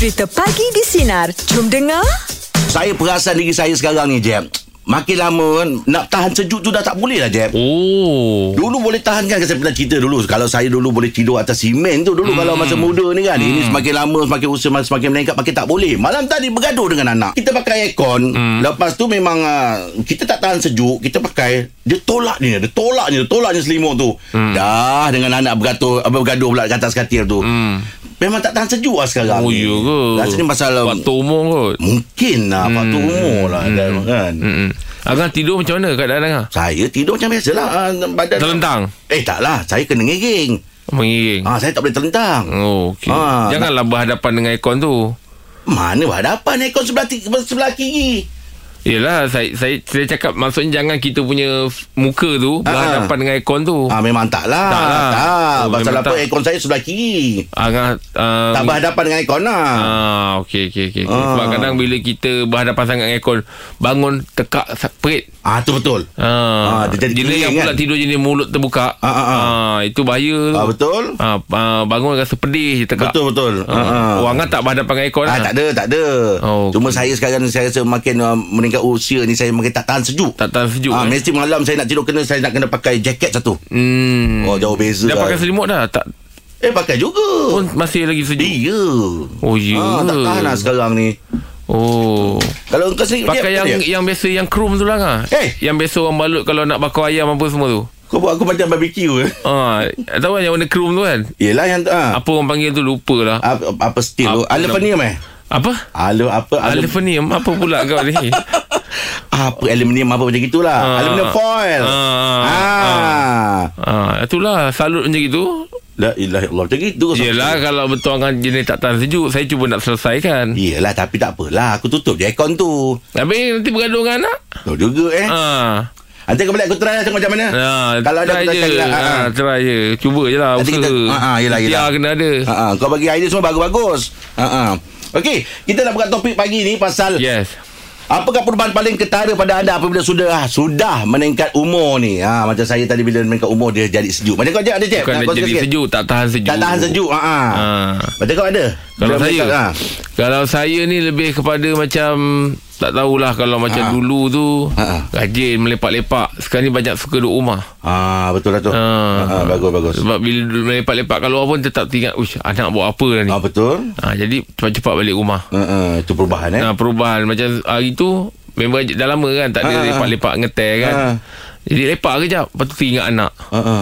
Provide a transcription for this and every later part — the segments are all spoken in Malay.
Cerita Pagi di Sinar. Jom dengar. Saya perasan diri saya sekarang ni Jeb Makin lama kan Nak tahan sejuk tu dah tak boleh lah Jeb Oh. Dulu boleh tahan kan Saya pernah cerita dulu Kalau saya dulu boleh tidur atas simen tu Dulu hmm. kalau masa muda ni kan hmm. Ini semakin lama Semakin usia semakin meningkat Makin tak boleh Malam tadi bergaduh dengan anak Kita pakai aircon hmm. Lepas tu memang uh, Kita tak tahan sejuk Kita pakai Dia tolak ni Dia tolak ni Dia tolak ni selimut tu hmm. Dah dengan anak bergaduh apa, Bergaduh pula kat atas katil tu Hmm. Memang tak tahan sejuk lah sekarang Oh, ni. ya ke? Rasanya pasal Faktor umur kot. Mungkin lah Faktor umur lah hmm. kan Hmm. Agak tidur macam mana keadaan Angah? Saya tidur macam biasa lah Badan Terlentang? Eh taklah Saya kena ngiring Mengiring. ah, Saya tak boleh terlentang Oh, okey. Ah, Janganlah berhadapan dengan aircon tu. Mana berhadapan aircon sebelah, sebelah kiri Yelah, saya, saya, saya cakap maksudnya jangan kita punya muka tu berhadapan dengan aircon tu. ah, Memang tak lah Tak lah. tak. Oh, Pasal apa tak. aircon saya sebelah kiri Angah... Uh, Tak berhadapan dengan aircon lah Ah, okey okey okey. Okay. Ah. Sebab kadang bila kita berhadapan sangat dengan aircon, bangun tekak perit. Ah tu betul Ah, Ah, dia jadi jenis yang kering, pula kan? tidur jenis mulut terbuka. Ah, ah, ah. itu bahaya ah, Betul Ah, ah, bangun rasa pedih je tekak. Betul betul Ah. ah, Oh, Angah tak berhadapan dengan aircon Ah, lah? tak ada, tak ada. Oh, Cuma saya sekarang saya rasa makin uh, meningkat usia ni saya makin tak tahan sejuk. Tak tahan sejuk. Ah, eh? mesti malam saya nak tidur kena saya nak kena pakai jaket satu. Hmm. Oh, jauh beza. Dah lah. pakai selimut dah? Tak Eh, pakai juga. pun masih lagi sejuk. Iya. Oh, ya. Ah, tak tahan lah sekarang ni. Oh. Kalau engkau sendiri Pakai yang dia, yang biasa yang chrome tu lah Angah. Eh. Yang biasa orang balut kalau nak bakar ayam apa semua tu. Kau buat aku macam barbecue. eh? Ah, tahu kan yang warna chrome tu kan? Yelah yang ah. Apa orang panggil tu lupa lah. Apa, apa steel tu? Apa Aluminium eh? Apa? Alu apa? Alum, Aluminium apa pula kau ni? apa aluminium apa macam gitulah. Ah. Aluminium foil. Ah. Ah. Ah, itulah salut macam gitu. La ilaha illallah. Macam gitu. kau Yelah kalau betul orang jenis tak tahan sejuk, saya cuba nak selesaikan. Yelah tapi tak apalah Aku tutup je aircon tu Habis nanti bergaduh dengan anak. Tahu juga eh Ah. Nanti kau balik aku try lah Tengok macam mana Ah, Kalau ada aku je. cakap, ah. try je. Cuba je lah Nanti usaha. kita- ah, ah, yelah, yelah. Ikhtiar kena ada. Ha, ha, kau bagi idea semua bagus-bagus. Ha, ha. Okey, kita nak buka topik pagi ni pasal Yes. apakah perubahan paling ketara pada anda apabila sudah sudah meningkat umur ni. Ha, macam saya tadi bila meningkat umur dia jadi sejuk. Macam kau je ada je. Bukan dia jadi sejuk, tak tahan sejuk. Tak tahan sejuk. Ha, ha. Ah. Macam kau ada? Kalau Bila saya meningkat, ha. Kalau saya ni lebih kepada macam tak tahulah kalau macam Ha. dulu tu Ha, ha. rajin melepak-lepak. Sekarang ni banyak suka duduk rumah. Ha, betul lah tu. Ha, ha, bagus bagus. Sebab bila melepak-lepak kat luar pun tetap tinggal, ush, anak buat apa dah ni. Ha, betul. Ha, jadi cepat-cepat balik rumah. Ha, ha, itu perubahan eh. Ha, perubahan macam hari tu memang dah lama kan tak ada Ha, ha, ha. lepak-lepak ngetel kan. Ha. Jadi lepak kejap, lepas tu teringat anak. Ha, ha.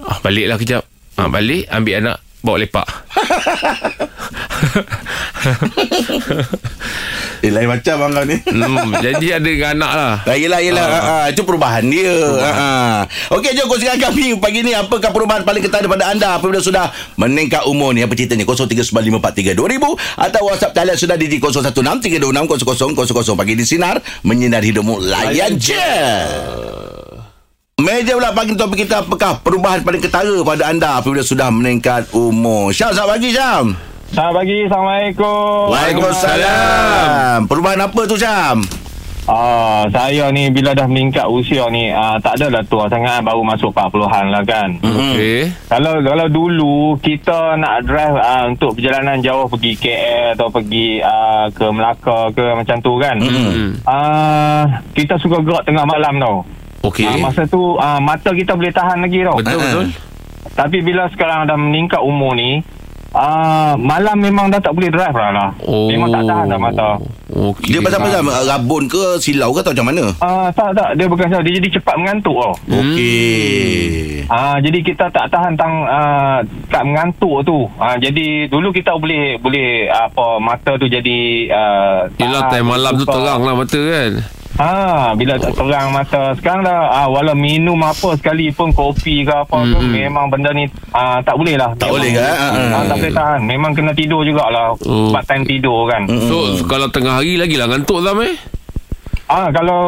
Ah, baliklah kejap. Ah, balik ambil anak bawa lepak. Eh, lain macam bang kau ni. hmm, jadi ada dengan anak lah. Ah, yelah, yelah. Ha. Ha, itu perubahan dia. Ha, ha. Okey, jom kongsikan kami pagi ni. Apakah perubahan paling ketara daripada anda apabila sudah meningkat umur ni? Apa ceritanya? 0395432000 atau WhatsApp talian sudah di 0163260000. Pagi di Sinar, menyinar hidupmu. Layan je. Meja pula pagi topik kita apakah perubahan paling ketara pada anda apabila sudah meningkat umur. Syam, selamat pagi Syam. Selamat pagi, Assalamualaikum. Waalaikumsalam. Perubahan apa tu Syam? Ah, saya ni bila dah meningkat usia ni, ah, tak adalah tua sangat baru masuk 40-an lah kan. Okey. Kalau kalau dulu kita nak drive ah, untuk perjalanan jauh pergi KL atau pergi ah, ke Melaka ke macam tu kan. Hmm. Ah, kita suka gerak tengah malam tau. Okey. Ah, masa tu ah, mata kita boleh tahan lagi tau. Betul Ah, betul. Tapi bila sekarang dah meningkat umur ni, ah, malam memang dah tak boleh drive lah. lah. Oh. Memang tak tahan dah mata. Okey. Dia pasal apa? Rabun ke silau ke atau macam mana? Ah, tak tak dia bukan salah dia jadi cepat mengantuk tau. Okey. Ah jadi kita tak tahan tang ah, tak mengantuk tu. Ah jadi dulu kita boleh boleh apa mata tu jadi ah, Yelah time malam tu terang lah mata kan. Ha bila tak terang mata sekarang dah ah, walau minum apa sekali pun kopi ke apa hmm. tu memang benda ni ah, tak boleh lah. Tak Memang- boleh ke? Ah, ah. Ah, tak boleh tahan. Memang kena tidur jugalah. Oh. Part time tidur kan. So kalau tengah hari lagi lah ngantuk Zam eh. Ah kalau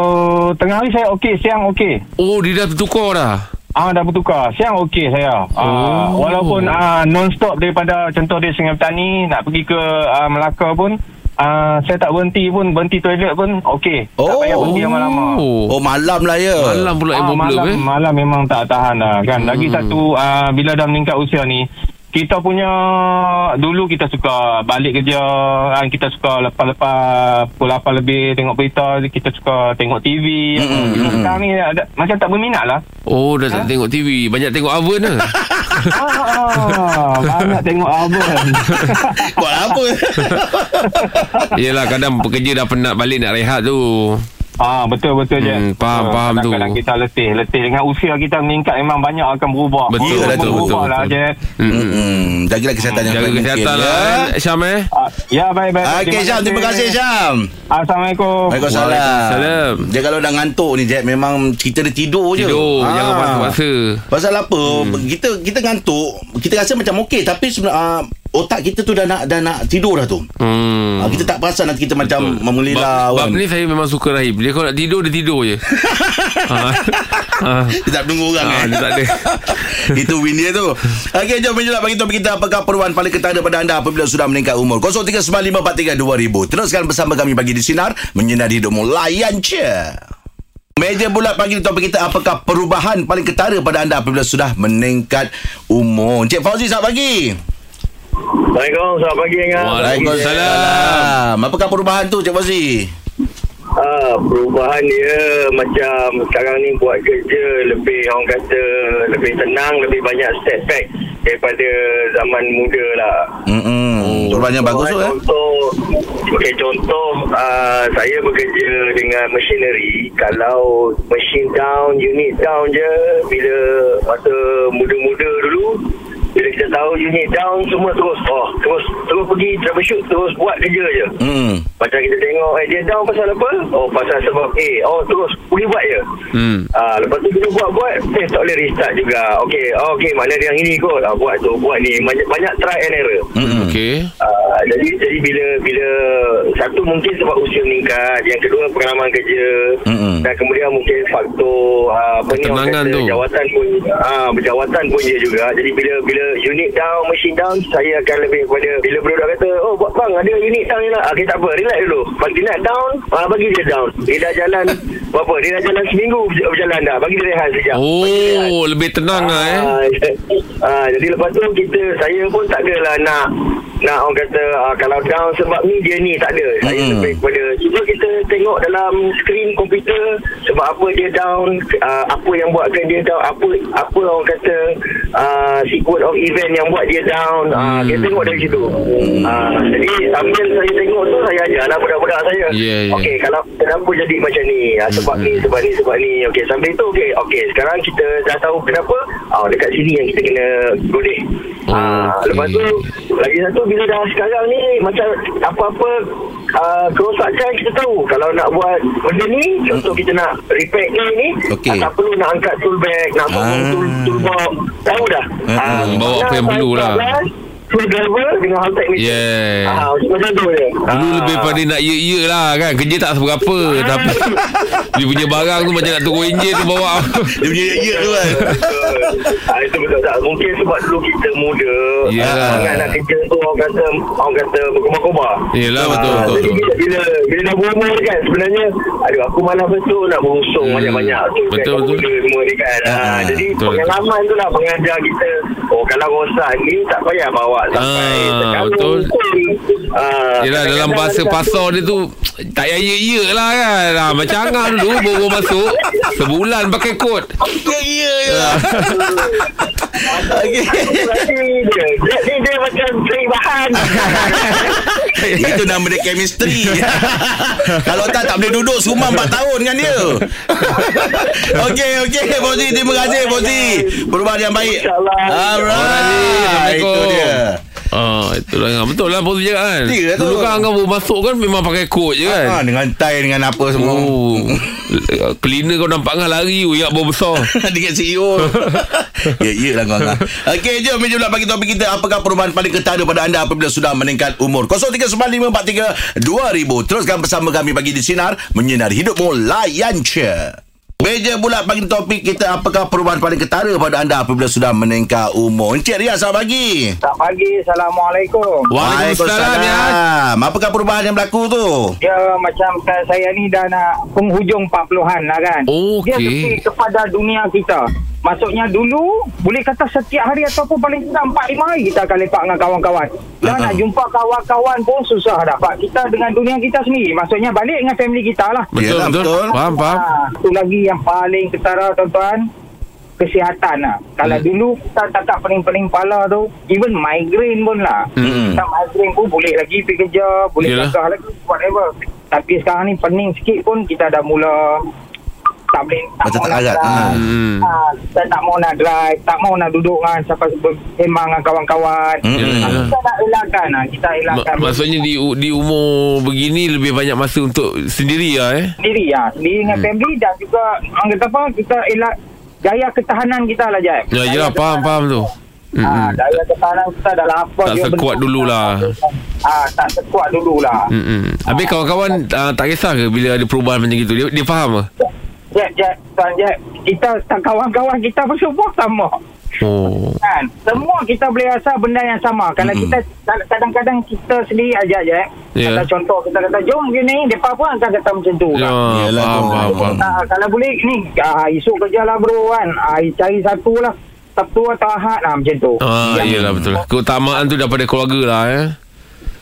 tengah hari saya okey, siang okey. Oh dia dah bertukar dah. Ah dah bertukar. Siang okey saya. Ah Oh. walaupun ah non stop daripada contoh dia Sungai Petani nak pergi ke ah, Melaka pun ah saya tak berhenti pun berhenti toilet pun okey. Tak Oh. payah berhenti lama-lama. Oh. Oh malam lah ya. Malam pula yang Ah, problem malam, eh. malam memang tak tahan dah kan. Lagi satu ah, bila dah meningkat usia ni kita punya dulu kita suka balik kerja kan kita suka lepas-lepas pukul 8 lebih tengok berita kita suka tengok TV Mm, mm, Kita mm. sekarang ni ada, macam tak berminat lah Oh dah tak tengok TV Banyak tengok oven ke ah, banyak tengok abang Buat apa? Yelah kadang pekerja dah penat balik nak rehat tu Ah betul betul je. Hmm, faham, Ah, faham tu. Kadang-kadang kita letih, letih dengan usia kita meningkat memang banyak akan berubah. Betul, Berubah, betul, berubah betul, lah betul. je. Hmm. Hmm, jagalah kesihatan yang Jaga kesihatan lah ya. Syam eh ya baik baik. Okey Syam, terima kasih Syam. Assalamualaikum. Waalaikumsalam. Waalaikumsalam. Dia kalau dah ngantuk ni Jack memang cerita dia tidur je. Tidur Ah. Jangan paksa-paksa Pasal apa? Hmm. Kita kita ngantuk, kita rasa macam okey tapi sebenarnya uh, otak kita tu dah nak dah nak tidur dah tu. Hmm Hmm. kita tak perasan nanti kita macam memelilau Bab, bab kan. ni saya memang suka Rahim Dia kalau nak tidur Dia tidur je ha. Ha. Dia tak tunggu orang Ah, dia tak ada. Itu win dia tu. Okey, jom menjelak bagi topik kita apakah perubahan paling ketara pada anda apabila sudah meningkat umur. 0395432000. Teruskan bersama kami bagi di sinar menyinari hidupmu layan je. Meja bulat pagi ni topik kita apakah perubahan paling ketara pada anda apabila sudah meningkat umur. Cik Fauzi selamat pagi. Assalamualaikum, selamat pagi Angah. Waalaikumsalam. Apakah perubahan tu Cik Fauzi? Ah, perubahan dia macam sekarang ni buat kerja lebih orang kata lebih tenang, lebih banyak setback daripada zaman muda lah. Hmm. Perubahan yang bagus tu eh. Contoh, okay, contoh uh, saya bekerja dengan machinery. Kalau machine down, unit down je, bila masa muda-muda dulu, bila kita tahu unit down, semua terus, oh, terus terus pergi troubleshoot, terus buat kerja je. Hmm. Macam kita tengok eh, dia down pasal apa? Oh pasal sebab A. Oh terus pergi buat je. Hmm Ah, lepas tu kita buat-buat Eh tak boleh restart juga Okey oh, okay, Makna dia yang ini kot ah, Buat tu Buat ni Banyak, banyak try and error Hmm. Okay Ah, jadi jadi bila bila satu mungkin sebab usia meningkat, yang kedua pengalaman kerja Mm-mm. dan kemudian mungkin faktor ah, apa ni kata, tu. jawatan pun ah berjawatan pun dia juga. Jadi bila bila unit down, machine down, saya akan lebih kepada bila budak kata, "Oh buat bang, ada unit down ni lah." Okay tak apa, relax dulu. Bagi nak down, ah, bagi dia down. Dia dah jalan berapa? Dia dah jalan seminggu berjalan dah. Bagi dia rehat sekejap. Dia rehat. Oh Lebih tenang lah eh Ah, ah, jadi lepas tu kita saya pun tak adalah nak nak orang kata ah, kalau down sebab ni dia ni tak ada. Saya Mm-mm. lebih kepada cuba kita tengok dalam skrin komputer sebab apa dia down, ah, apa yang buatkan dia down, apa apa orang kata ah, sequence of event yang buat dia down. Ah, kita tengok dari situ. Ah, jadi sambil saya tengok tu saya ajar anak budak-budak saya. Ya, ya. Okey, kalau kenapa jadi macam ni? Ah, sebab ni, sebab ni, sebab ni. Okey, sambil tu okey. Okey, sekarang kita dah tahu kenapa. Ah, dekat sini yang kita kena godeh. Ah, Okey. lepas tu lagi satu bila dah sekarang ni macam apa-apa uh, kerosakan kita tahu kalau nak buat benda ni contoh kita nak repair ni ni Okey. tak perlu nak angkat tool bag nak bangun Ah. tool, tool box tahu dah Ah, bawa apa yang perlu lah. tool driver dengan hal teknik Yeah. ah, macam tu je Dulu Ah. lebih pada nak ye-ye lah kan Kerja tak seberapa Tapi Dia punya barang tu Macam nak turun enjin tu bawa Dia punya ya tu kan. ah, itu betul tak mungkin sebab dulu kita muda Yalah. sangat nak kerja tu orang kata orang kata berkobar-kobar Yelah betul Ah, betul, jadi betul. bila, bila dah berumur kan sebenarnya aduh aku malas betul nak berusung Hmm, banyak-banyak tu kan, betul, kat betul. muda semua ni kan Ah, ah, jadi betul, pengalaman tu lah mengajar kita oh kalau rosak ni tak payah bawa sampai Ah, sekarang betul. ah, Yelah dalam bahasa pasar dia tu Tak payah ye-ye lah kan ha, Macam Angah dulu Baru masuk Sebulan pakai kod Ya ya ya. Okey. satu lagi dia macam cari bahan. Itu nama dia chemistry. Kalau tak tak boleh duduk Serumah 4 tahun dengan dia. Okey okey Fauzi Terima kasih Fauzi Perubahan yang baik. InsyaAllah. Alright. Assalamualaikum. Itu dia Ah, itulah. Angah Betul lah Pau cakap kan. Tu. Dulu kan baru masuk kan Memang pakai kod je ha, kan Dengan tie Dengan apa semua. Oh. Cleaner kau nampak Angah lari Uyak bau besar. Dengan CEO Ya ya lah kau. Okey jom Meja pula bagi topik kita. Apakah perubahan paling ketara pada anda Apabila sudah meningkat umur? 0395432000 Teruskan bersama kami Bagi di Sinar Menyinari hidupmu Layan je Meja bulat bagi topik kita Apakah perubahan paling ketara pada anda Apabila sudah meningkat umur Encik Ria selamat pagi Tak pagi, Assalamualaikum. Waalaikumsalam ya Apakah perubahan yang berlaku tu? Ya, macam sa- saya ni dah nak penghujung 40-an lah kan. Okey. Dia lebih kepada dunia kita. Maksudnya dulu boleh kata setiap hari ataupun paling kurang 4 5 hari kita akan lepak dengan kawan-kawan. Dan Ha-ha. nak jumpa kawan-kawan pun susah dapat. Kita dengan dunia kita sendiri. Maksudnya balik dengan family kita lah. Betul, Yelah, betul. betul. Faham, faham. Ha, itu lagi yang paling ketara tuan-tuan kesihatan lah. Kalau Hmm. dulu kita takak pening-pening kepala tu, even migraine pun lah. Hmm. Kita migraine pun boleh lagi pergi kerja, boleh gagah lagi, whatever. Tapi sekarang ni pening sikit pun kita dah mula tak boleh tak Macam mau tak larat. drive. Ha. Hmm. Ha, kita tak mau nak drive, tak mau nak duduk dengan siapa sembang dengan kawan-kawan. Hmm. Ha, kita nak elakkan lah, kita Ma- elakkan. maksudnya di di umur begini lebih banyak masa untuk sendiri lah eh. sendiri ya, sendiri dengan family dan juga orang kata apa, kita elak gaya ketahanan kita lah Jai. Ya, yelah, faham, faham tu. Hmm, Ha, hmm. daya ketahanan kita dah apa Tak sekuat dululah. Ah, tak sekuat dululah. Hmm, hmm. Habis kawan-kawan uh, tak kisah ke bila ada perubahan macam gitu? Dia, dia faham ke? Jeb, Jeb, tuan Jeb, kita tak kawan-kawan kita pun semua sama. Oh. Kan? Semua kita boleh rasa benda yang sama. Kalau Mm-mm. kita kadang-kadang kita sendiri aja je. Ya. Kata contoh kita kata jom gini, depa pun akan kata macam tu. Ya, kan? Yelah, faham, faham, faham. Ah, kalau boleh ni ah, esok kerja lah bro kan. Ah, cari satu lah. Sabtu atau Ahad lah macam tu. Ah, Yang- iyalah betul. Keutamaan tu daripada keluarga lah eh.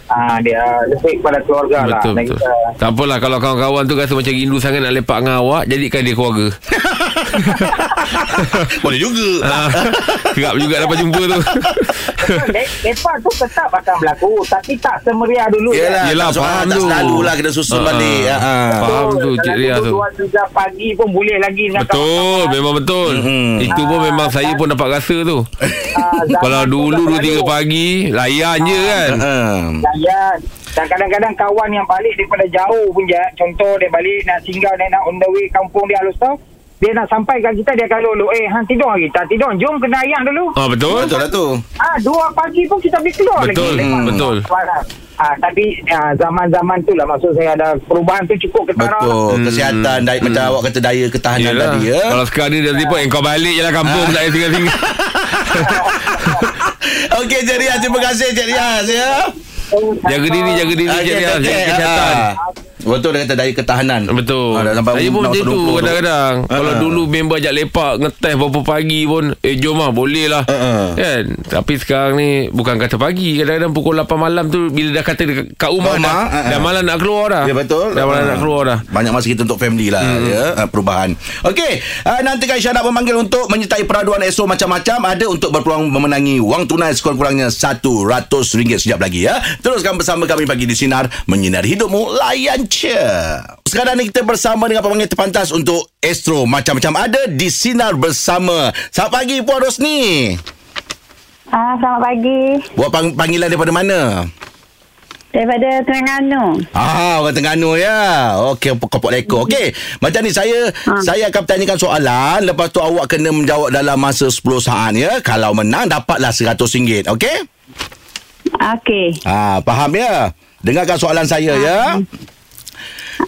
Ah, dia lebih kepada keluarga Betul, lah. Betul. kita- Tak apalah kalau kawan-kawan tu rasa macam rindu sangat nak lepak dengan awak, jadikan dia keluarga. Boleh juga. Ah, Kerap juga dapat jumpa tu. Le- Lepas tu tetap akan berlaku Tapi tak semeriah dulu Yelah, Yelah, tak, soal- faham tak tu. selalu lah kena susun Ah, balik. ah. Ha. Faham tu, Cik Ria tu. Dua tiga pagi pun boleh lagi dengan Betul, memang betul. Mhm. Itu pun memang saya pun dapat rasa tu. Zaman Kalau dulu dah 2 3 berlalu. pagi, layan je kan. Ha. Ya, dan kadang-kadang kawan yang balik daripada jauh pun je Contoh dia balik nak singgah Dia nak on the way kampung dia halus tau Dia nak sampai kat kita Dia kalau lu Eh hang tidur lagi Tak tidur Jom kena ayam dulu Ah betul. Betul lah tu. Ah Dua pagi pun kita boleh keluar Betul, lagi hmm, betul. Ah, tapi ah, zaman-zaman tu lah maksud saya ada perubahan tu cukup ketara. Betul. Hmm. Kesihatan, daya, macam awak kata daya ketahanan Yelah. tadi ya. Kalau sekarang ni dah tiba, eh, kau balik je lah kampung. Tak payah tinggal-tinggal. Okey, Cik Riaz. Terima kasih, Cik Riaz. Ya. Jaga diri, jaga diri. Jaga, kesihatan. Betul dia kata daya ketahanan. Betul dah sampai Saya pun macam 20 tu. Kadang-kadang Ah. Kalau dulu member ajak lepak Ngeteh berapa pagi pun Eh jom lah Boleh lah Ah, ah. Kan Tapi sekarang ni Bukan kata pagi Kadang-kadang pukul 8 malam tu Bila dah kata dekat- kat rumah Rumah, dah, ah, ah. Dah malam nak keluar dah Ya betul Dah malam Ah. nak keluar dah Banyak masa kita untuk family lah Hmm. ya, ah, Perubahan Okey uh, Nanti kan Syah nak memanggil Untuk menyertai peraduan Astro macam-macam Ada untuk berpeluang Memenangi wang tunai Sekurang-kurangnya RM100 Sekejap lagi ya Teruskan bersama kami Pagi di Sinar Menyinari hidupmu Layan je sekarang ni kita bersama dengan pemanggil terpantas untuk Astro macam-macam ada di Sinar bersama. Selamat pagi Puan Rosni. Ah, selamat pagi. Buat pang- panggilan daripada mana? Daripada Terengganu. Ah, orang Terengganu ya. Okey, kopok leko. Okey, macam ni saya ha. saya akan bertanyakan soalan, lepas tu awak kena menjawab dalam masa 10 saat ya. Kalau menang dapatlah RM100. Okey? Okey. Ah, faham ya? Dengarkan soalan saya ya.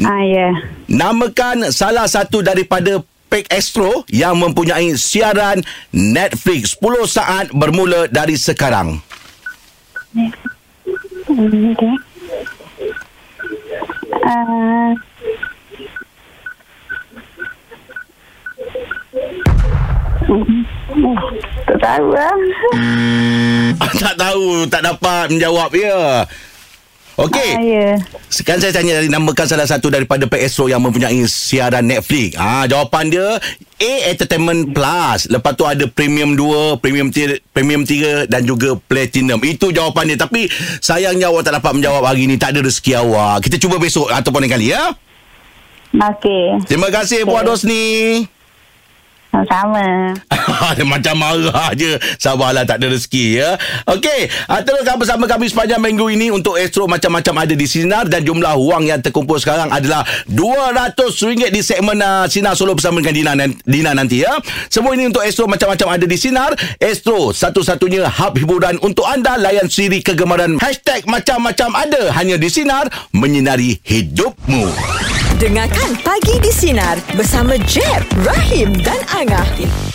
Ah, ya. Namakan salah satu daripada Pack Astro yang mempunyai siaran Netflix 10 saat bermula dari sekarang. Hmm. Ah, Hmm. Oh, tak tahu lah. tak tahu, tak dapat menjawab ya. Okey. Ah, ya. Sekarang saya tanya tadi namakan salah satu daripada Astro yang mempunyai siaran Netflix. Ah, jawapan dia A Entertainment Plus. Lepas tu ada Premium 2, Premium 3, Premium 3 dan juga Platinum. Itu jawapan dia. Tapi sayangnya awak tak dapat menjawab hari ni. Tak ada rezeki awak. Kita cuba besok ataupun lain kali ya. Okey. Terima kasih Puan Rosni. Sama-sama. Dia macam marah je. Sabarlah tak ada rezeki ya. Okey uh, Teruskan bersama kami sepanjang minggu ini Untuk Astro macam-macam ada di Sinar Dan jumlah wang yang terkumpul sekarang adalah RM200 di segmen uh, Sinar Solo bersama dengan Dina, Dina nanti ya. Semua ini untuk Astro macam-macam ada di Sinar. Astro satu-satunya hub hiburan untuk anda. Layan siri kegemaran. Hashtag macam-macam ada. Hanya di Sinar Menyinari hidupmu. Dengarkan Pagi di Sinar bersama Jeb, Rahim dan Angah.